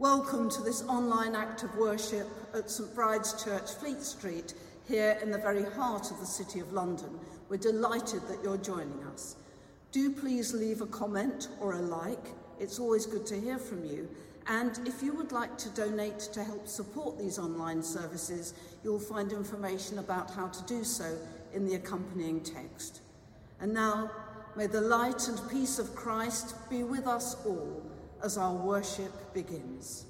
Welcome to this online act of worship at St Bride's Church, Fleet Street, here in the very heart of the City of London. We're delighted that you're joining us. Do please leave a comment or a like. It's always good to hear from you. And if you would like to donate to help support these online services, you'll find information about how to do so in the accompanying text. And now, may the light and peace of Christ be with us all as our worship begins.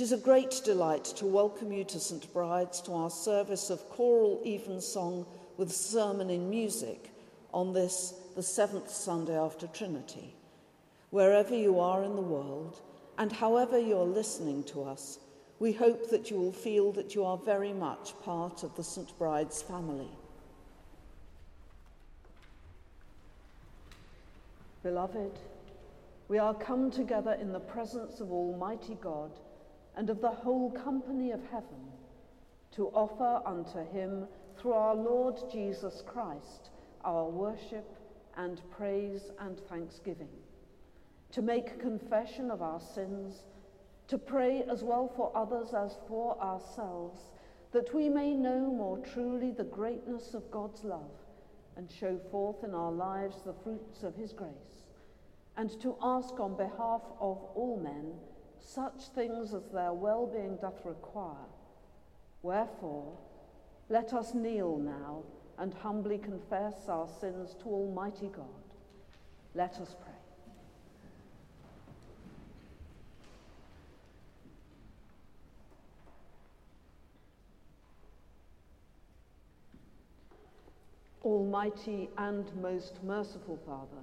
It is a great delight to welcome you to St Bride's to our service of choral evensong with sermon in music on this, the seventh Sunday after Trinity. Wherever you are in the world and however you're listening to us, we hope that you will feel that you are very much part of the St Bride's family. Beloved, we are come together in the presence of Almighty God and of the whole company of heaven, to offer unto him through our Lord Jesus Christ our worship and praise and thanksgiving, to make confession of our sins, to pray as well for others as for ourselves, that we may know more truly the greatness of God's love and show forth in our lives the fruits of his grace, and to ask on behalf of all men such things as their well-being doth require. Wherefore, let us kneel now and humbly confess our sins to Almighty God. Let us pray. Almighty and most merciful Father,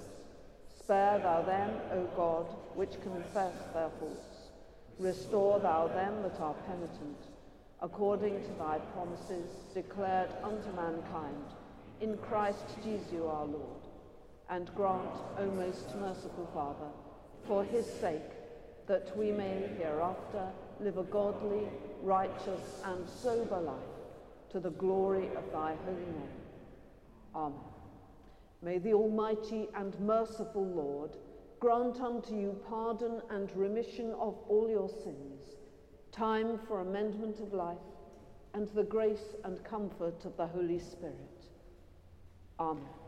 Spare thou them, O God, which confess their faults. Restore thou them that are penitent, according to thy promises declared unto mankind, in Christ Jesus our Lord. And grant, O most merciful Father, for his sake, that we may hereafter live a godly, righteous, and sober life, to the glory of thy holy name. Amen. May the Almighty and merciful Lord grant unto you pardon and remission of all your sins, time for amendment of life, and the grace and comfort of the Holy Spirit. Amen.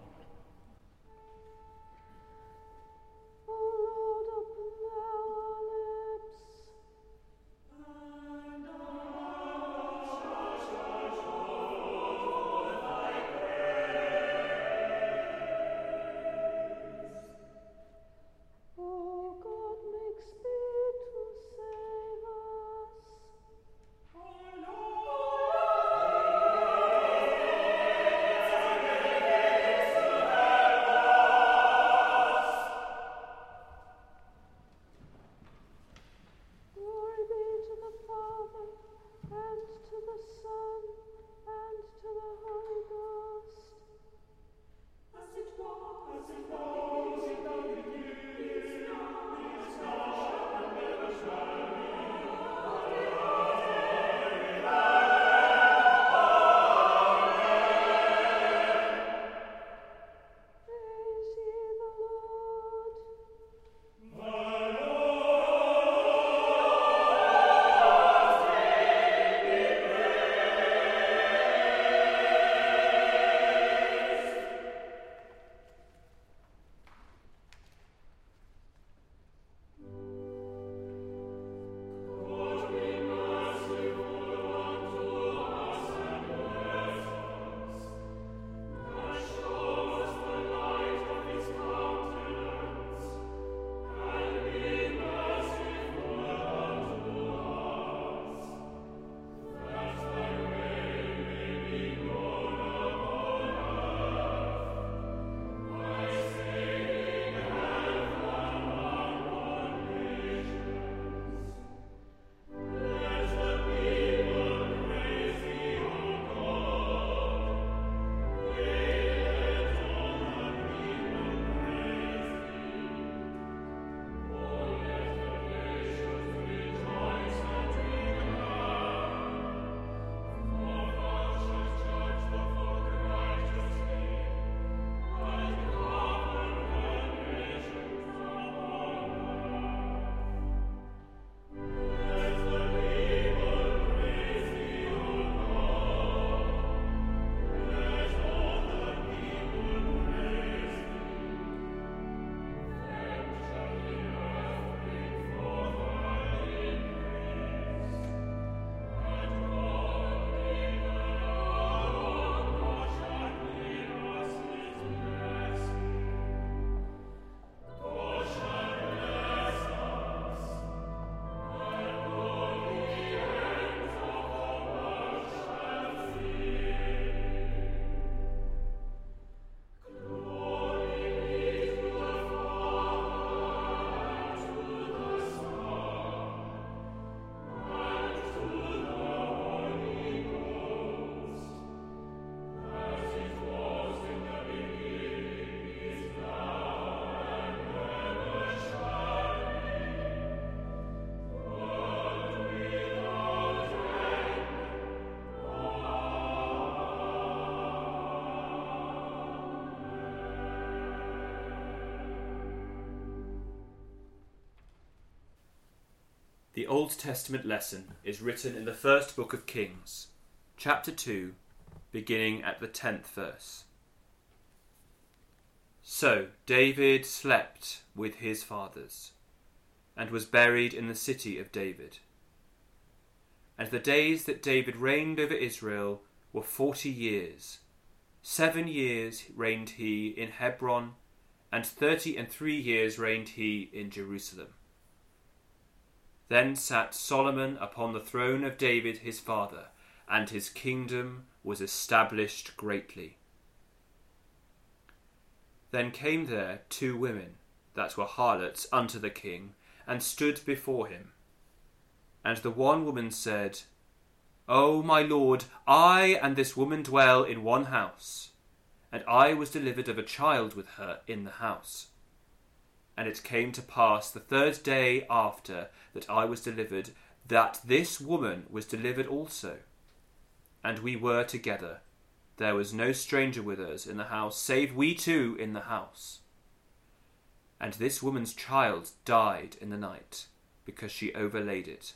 and to the Son, and to the Holy Ghost. As it was, in the beginning. The Old Testament lesson is written in the first book of Kings, chapter 2, beginning at the 10th verse. So David slept with his fathers, and was buried in the city of David. And the days that David reigned over Israel were forty years. Seven years reigned he in Hebron, and thirty and three years reigned he in Jerusalem. Then sat Solomon upon the throne of David his father, and his kingdom was established greatly. Then came there two women that were harlots unto the king, and stood before him. And the one woman said, O my lord, I and this woman dwell in one house, and I was delivered of a child with her in the house. And it came to pass the third day after that I was delivered, that this woman was delivered also. And we were together. There was no stranger with us in the house, save we two in the house. And this woman's child died in the night, because she overlaid it.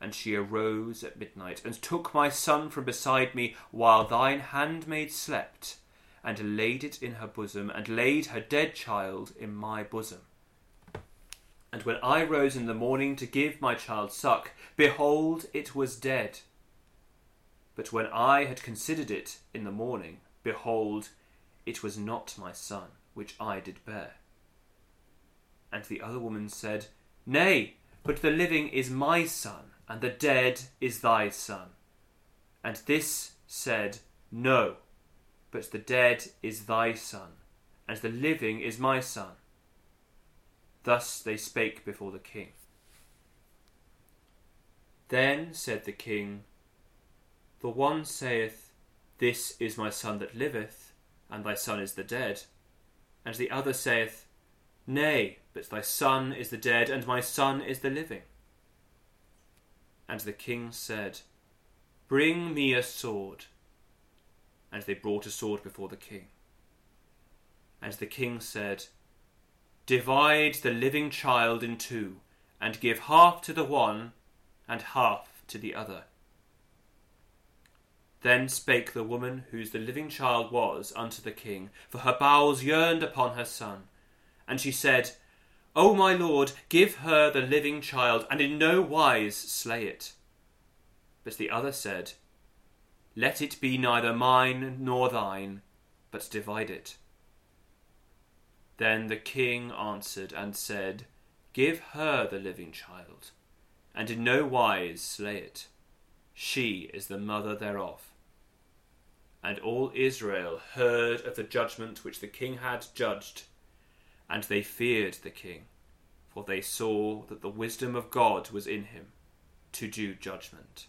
And she arose at midnight, and took my son from beside me, while thine handmaid slept and laid it in her bosom, and laid her dead child in my bosom. And when I rose in the morning to give my child suck, behold, it was dead. But when I had considered it in the morning, behold, it was not my son, which I did bear. And the other woman said, Nay, but the living is my son, and the dead is thy son. And this said, No, but the dead is thy son, and the living is my son. Thus they spake before the king. Then said the king, The one saith, This is my son that liveth, and thy son is the dead. And the other saith, Nay, but thy son is the dead, and my son is the living. And the king said, Bring me a sword and they brought a sword before the king. And the king said, Divide the living child in two, and give half to the one, and half to the other. Then spake the woman whose the living child was unto the king, for her bowels yearned upon her son. And she said, O my lord, give her the living child, and in no wise slay it. But the other said, let it be neither mine nor thine, but divide it. Then the king answered and said, Give her the living child, and in no wise slay it. She is the mother thereof. And all Israel heard of the judgment which the king had judged, and they feared the king, for they saw that the wisdom of God was in him to do judgment.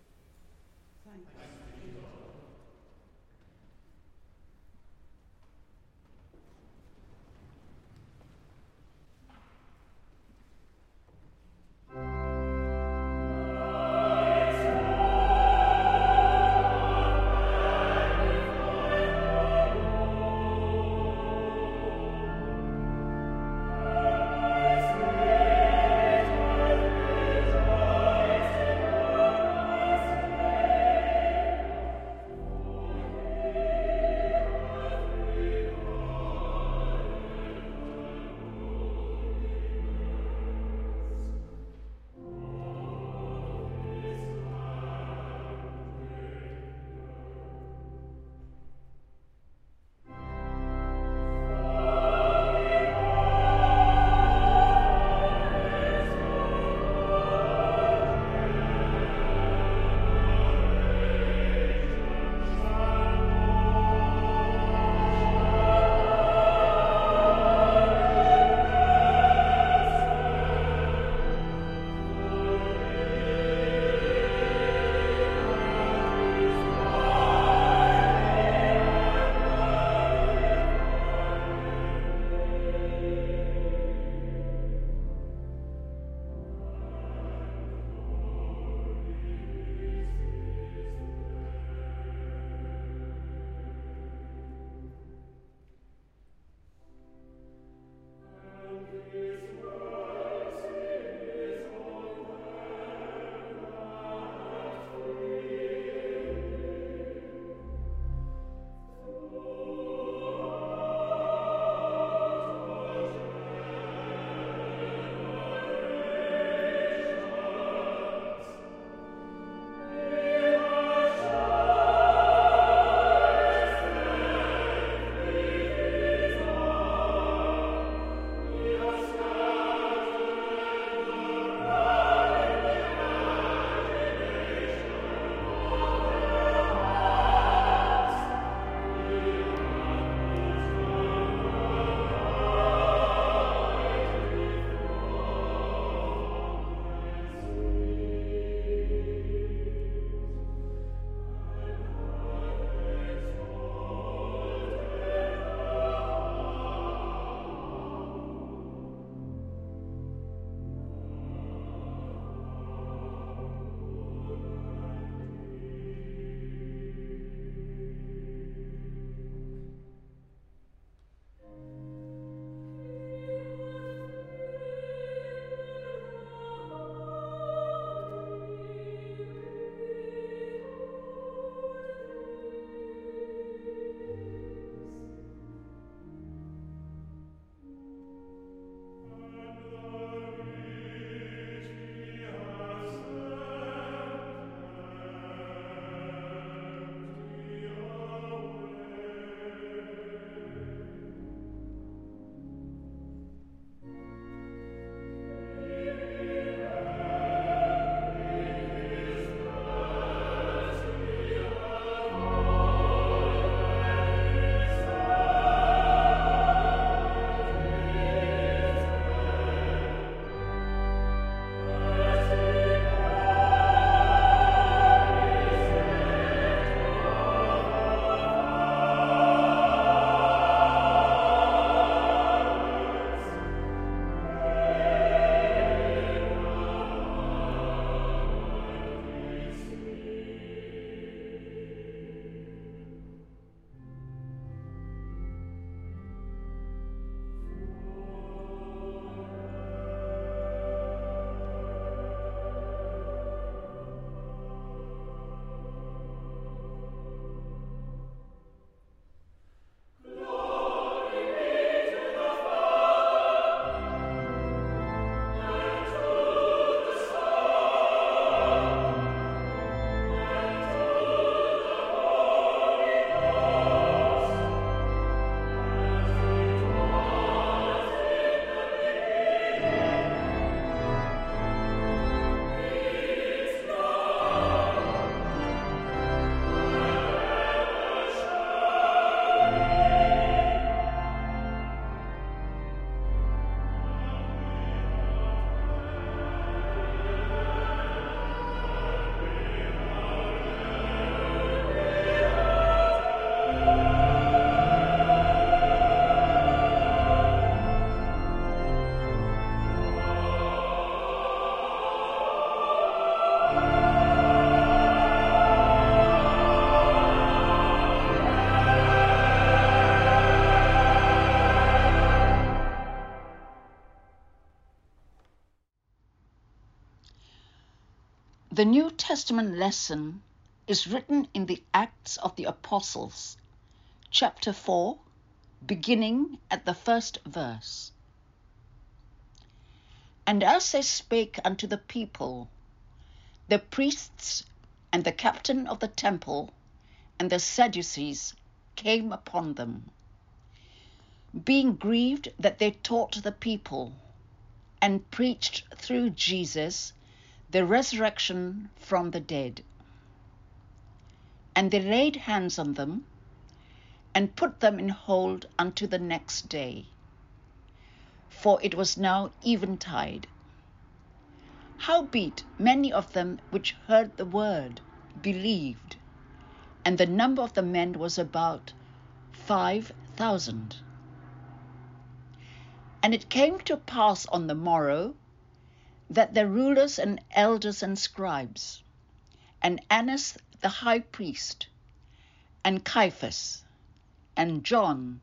The New Testament lesson is written in the Acts of the Apostles, chapter 4, beginning at the first verse. And as they spake unto the people, the priests and the captain of the temple and the Sadducees came upon them, being grieved that they taught the people and preached through Jesus the resurrection from the dead. And they laid hands on them and put them in hold unto the next day, for it was now eventide. Howbeit many of them which heard the word believed, and the number of the men was about five thousand. And it came to pass on the morrow that the rulers and elders and scribes, and Annas the high priest, and Caiaphas, and John,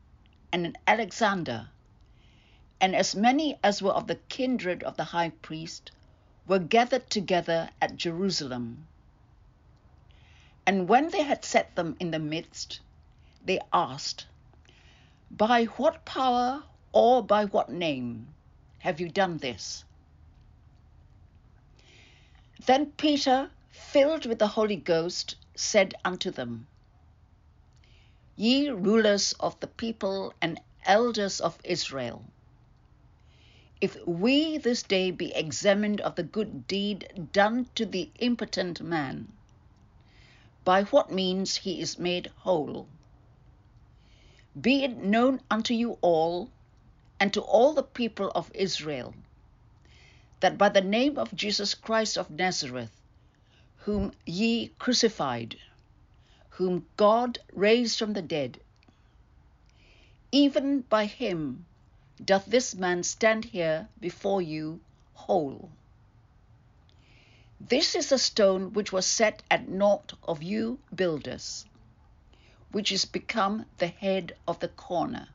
and Alexander, and as many as were of the kindred of the high priest, were gathered together at Jerusalem. And when they had set them in the midst, they asked, By what power or by what name have you done this? Then Peter, filled with the Holy Ghost, said unto them, Ye rulers of the people and elders of Israel, if we this day be examined of the good deed done to the impotent man, by what means he is made whole, be it known unto you all and to all the people of Israel that by the name of Jesus Christ of Nazareth, whom ye crucified, whom God raised from the dead, even by him doth this man stand here before you whole. This is the stone which was set at naught of you builders, which is become the head of the corner.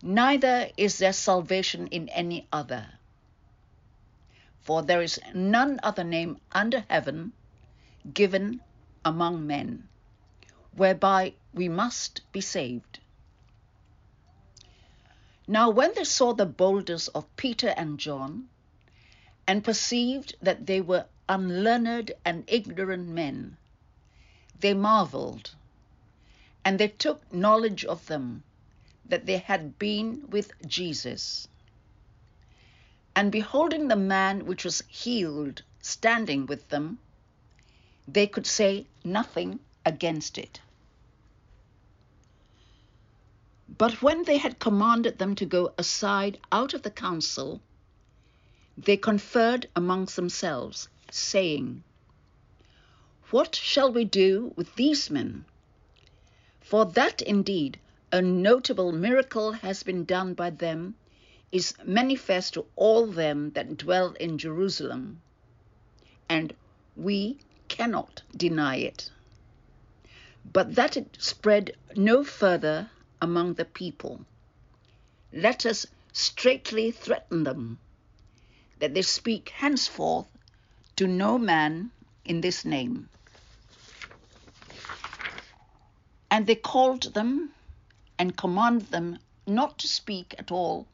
Neither is there salvation in any other. For there is none other name under heaven given among men, whereby we must be saved. Now, when they saw the boldness of Peter and John, and perceived that they were unlearned and ignorant men, they marveled, and they took knowledge of them that they had been with Jesus. And beholding the man which was healed standing with them, they could say nothing against it. But when they had commanded them to go aside out of the council, they conferred amongst themselves, saying, What shall we do with these men? For that indeed a notable miracle has been done by them is manifest to all them that dwell in Jerusalem, and we cannot deny it. But that it spread no further among the people, let us straitly threaten them, that they speak henceforth to no man in this name. And they called them and command them not to speak at all,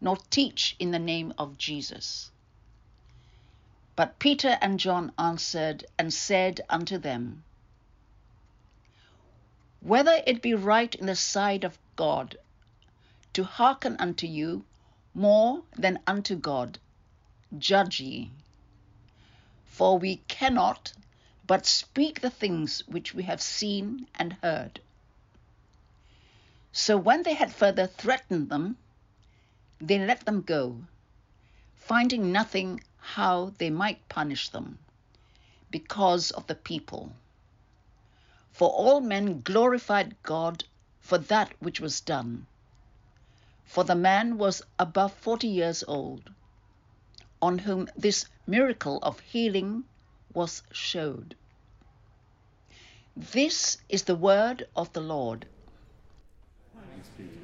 nor teach in the name of Jesus. But Peter and John answered and said unto them, Whether it be right in the sight of God to hearken unto you more than unto God, judge ye. For we cannot but speak the things which we have seen and heard. So when they had further threatened them, they let them go, finding nothing how they might punish them, because of the people. For all men glorified God for that which was done. For the man was above forty years old, on whom this miracle of healing was showed. This is the word of the Lord. Father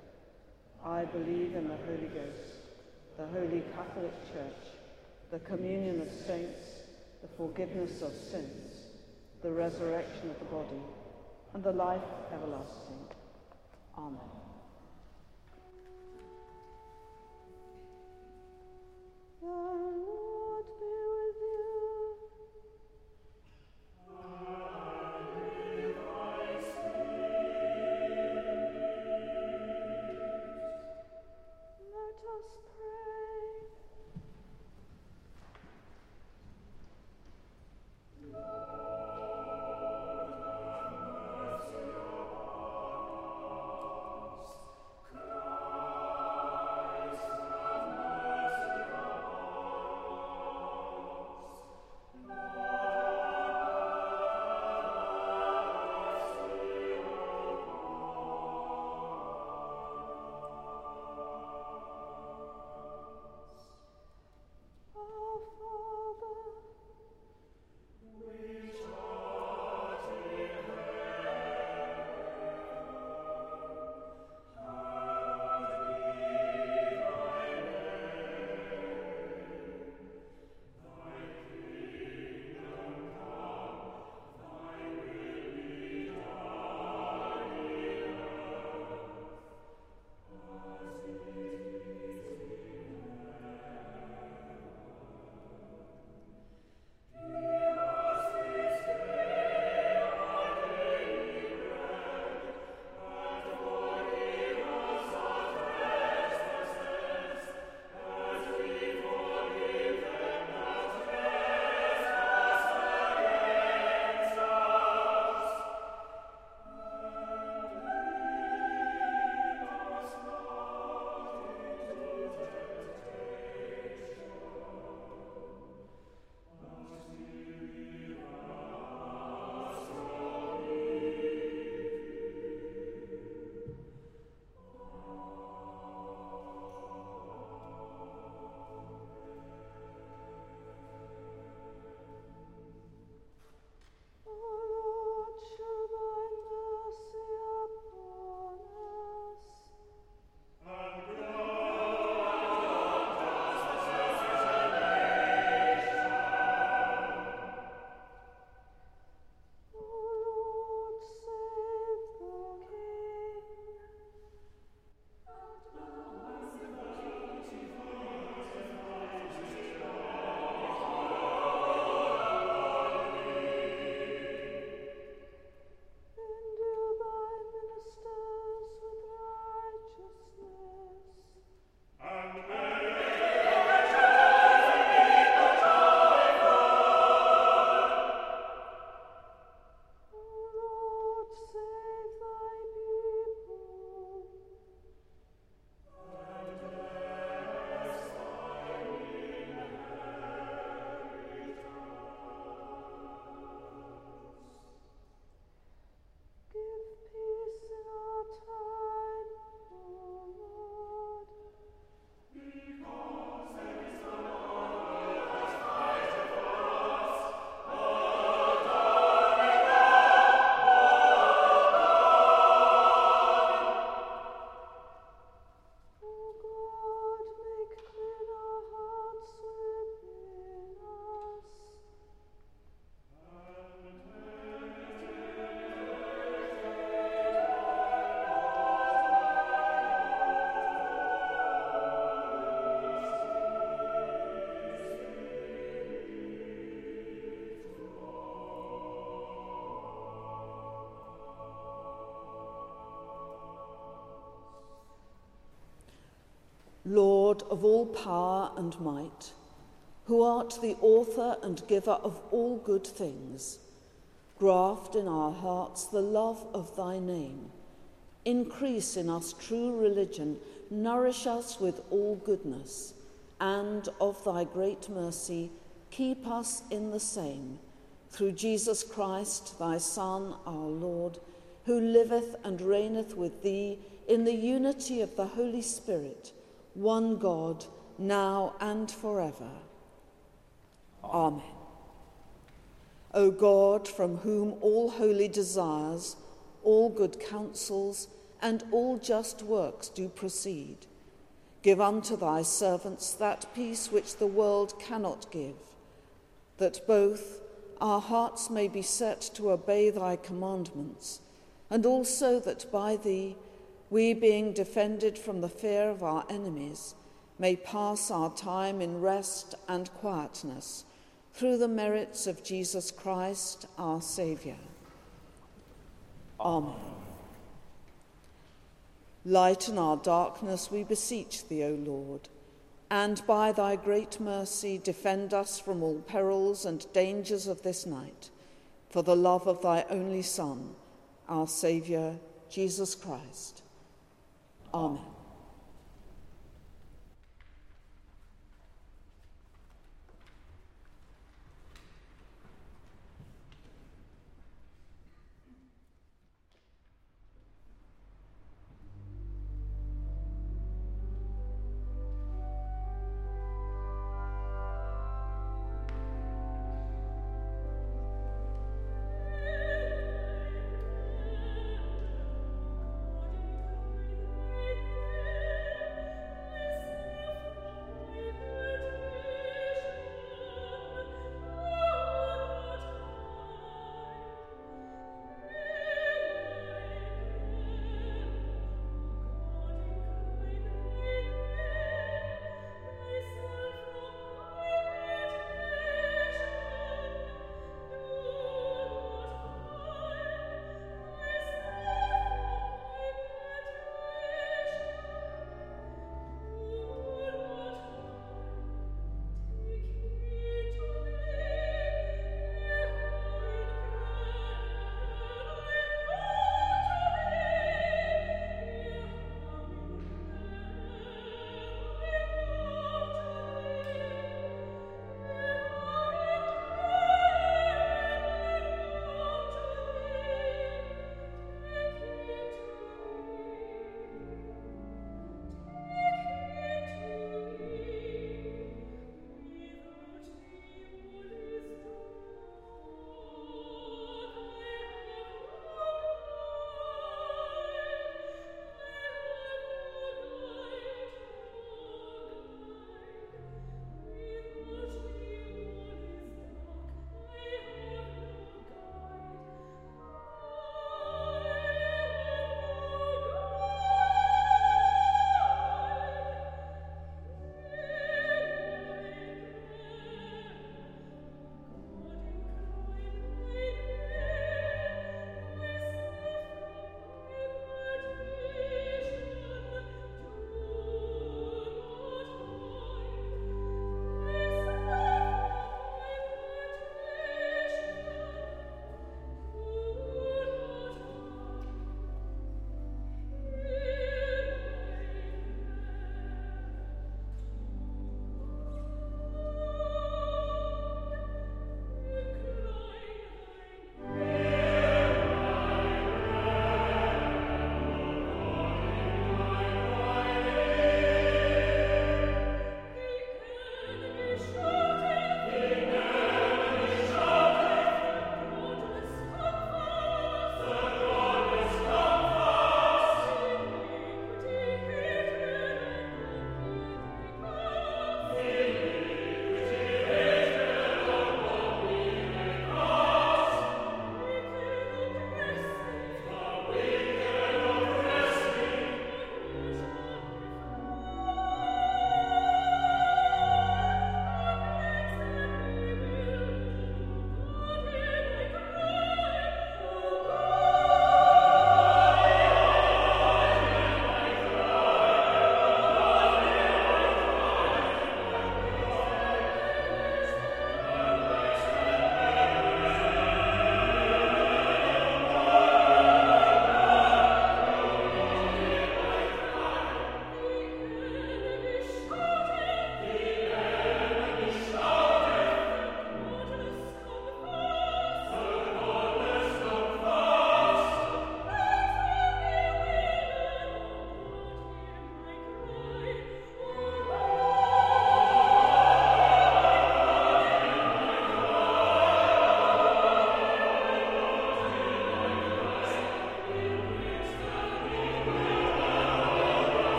I believe in the Holy Ghost, the Holy Catholic Church, the communion of saints, the forgiveness of sins, the resurrection of the body, and the life everlasting. Amen. Of all power and might, who art the author and giver of all good things, Graft in our hearts the love of thy name. Increase in us true religion, nourish us with all goodness, and of thy great mercy, keep us in the same. Through Jesus Christ, thy Son, our Lord, who liveth and reigneth with thee in the unity of the Holy Spirit, one God, now and forever. Amen. O God, from whom all holy desires, all good counsels, and all just works do proceed, give unto thy servants that peace which the world cannot give, that both our hearts may be set to obey thy commandments, and also that by thee, we being defended from the fear of our enemies, may pass our time in rest and quietness through the merits of Jesus Christ, our Saviour. Amen. Lighten our darkness, we beseech thee, O Lord, and by thy great mercy defend us from all perils and dangers of this night, for the love of thy only Son, our Saviour, Jesus Christ. Amen.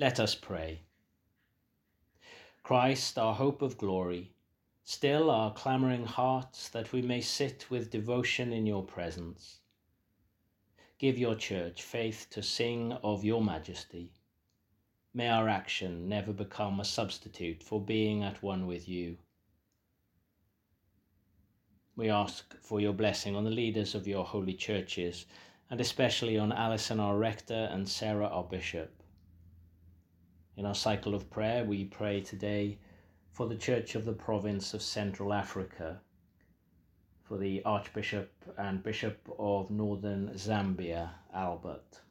Let us pray. Christ, our hope of glory, still our clamouring hearts that we may sit with devotion in your presence. Give your church faith to sing of your majesty. May our action never become a substitute for being at one with you. We ask for your blessing on the leaders of your holy churches, and especially on Alison, our rector, and Sarah, our bishop. In our cycle of prayer, we pray today for the Church of the Province of Central Africa, for the Archbishop and Bishop of Northern Zambia, Albert.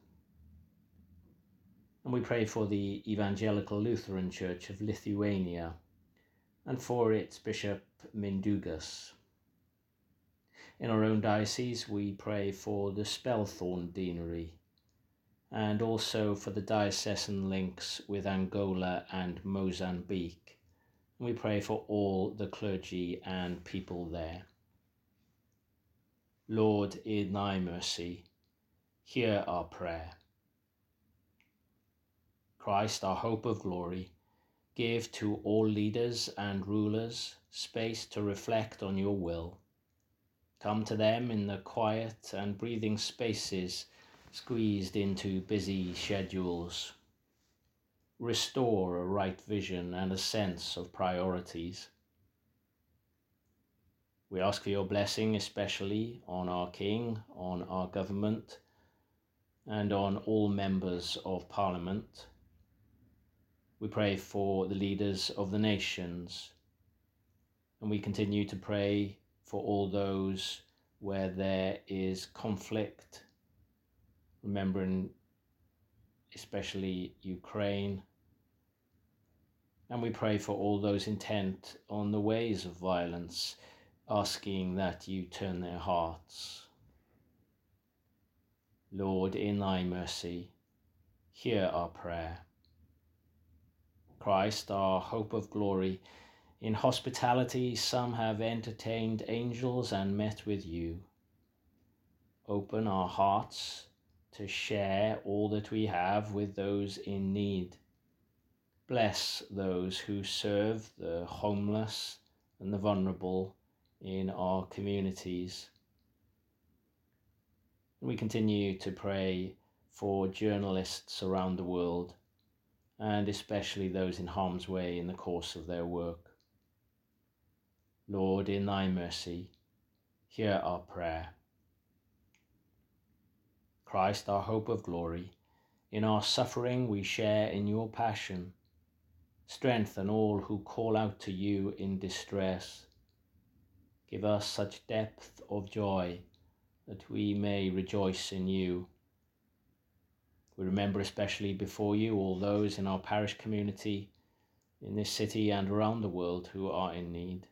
And we pray for the Evangelical Lutheran Church of Lithuania and for its Bishop Mindaugas. In our own diocese, we pray for the Spelthorne Deanery and also for the diocesan links with Angola and Mozambique. We pray for all the clergy and people there. Lord, in thy mercy, hear our prayer. Christ, our hope of glory, give to all leaders and rulers space to reflect on your will Come to them in the quiet and breathing spaces squeezed into busy schedules. Restore a right vision and a sense of priorities. We ask for your blessing, especially on our King, on our government, and on all members of Parliament. We pray for the leaders of the nations, and we continue to pray for all those where there is conflict, remembering especially Ukraine. And we pray for all those intent on the ways of violence, asking that you turn their hearts. Lord, in thy mercy, hear our prayer. Christ, our hope of glory, in hospitality, some have entertained angels and met with you. Open our hearts to share all that we have with those in need. Bless those who serve the homeless and the vulnerable in our communities. We continue to pray for journalists around the world and especially those in harm's way in the course of their work. Lord, in thy mercy, hear our prayer. Christ, our hope of glory, in our suffering we share in your passion. Strengthen all who call out to you in distress. Give us such depth of joy that we may rejoice in you. We remember especially before you all those in our parish community, in this city and around the world who are in need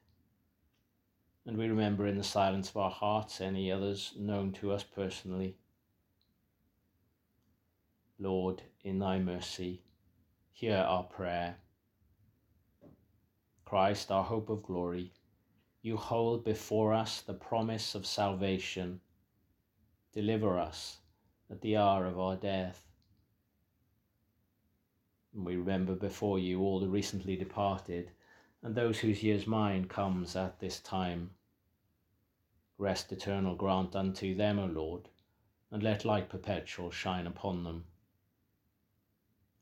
and we remember in the silence of our hearts any others known to us personally. Lord, in thy mercy, hear our prayer. Christ, our hope of glory, you hold before us the promise of salvation. Deliver us at the hour of our death. And we remember before you all the recently departed and those whose year's mind comes at this time Rest eternal grant unto them, O Lord, and let light perpetual shine upon them.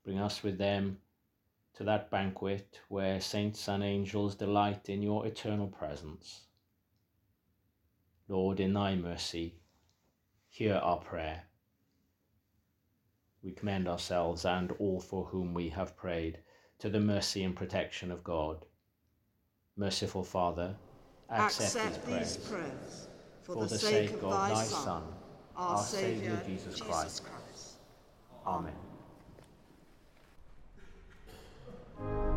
Bring us with them to that banquet where saints and angels delight in your eternal presence. Lord, in thy mercy, hear our prayer. We commend ourselves and all for whom we have prayed to the mercy and protection of God. Merciful Father, accept, accept these, prayers. prayers for, for the, sake, sake of thy Son, our Saviour Jesus Christ. Christ. Amen. Thank you.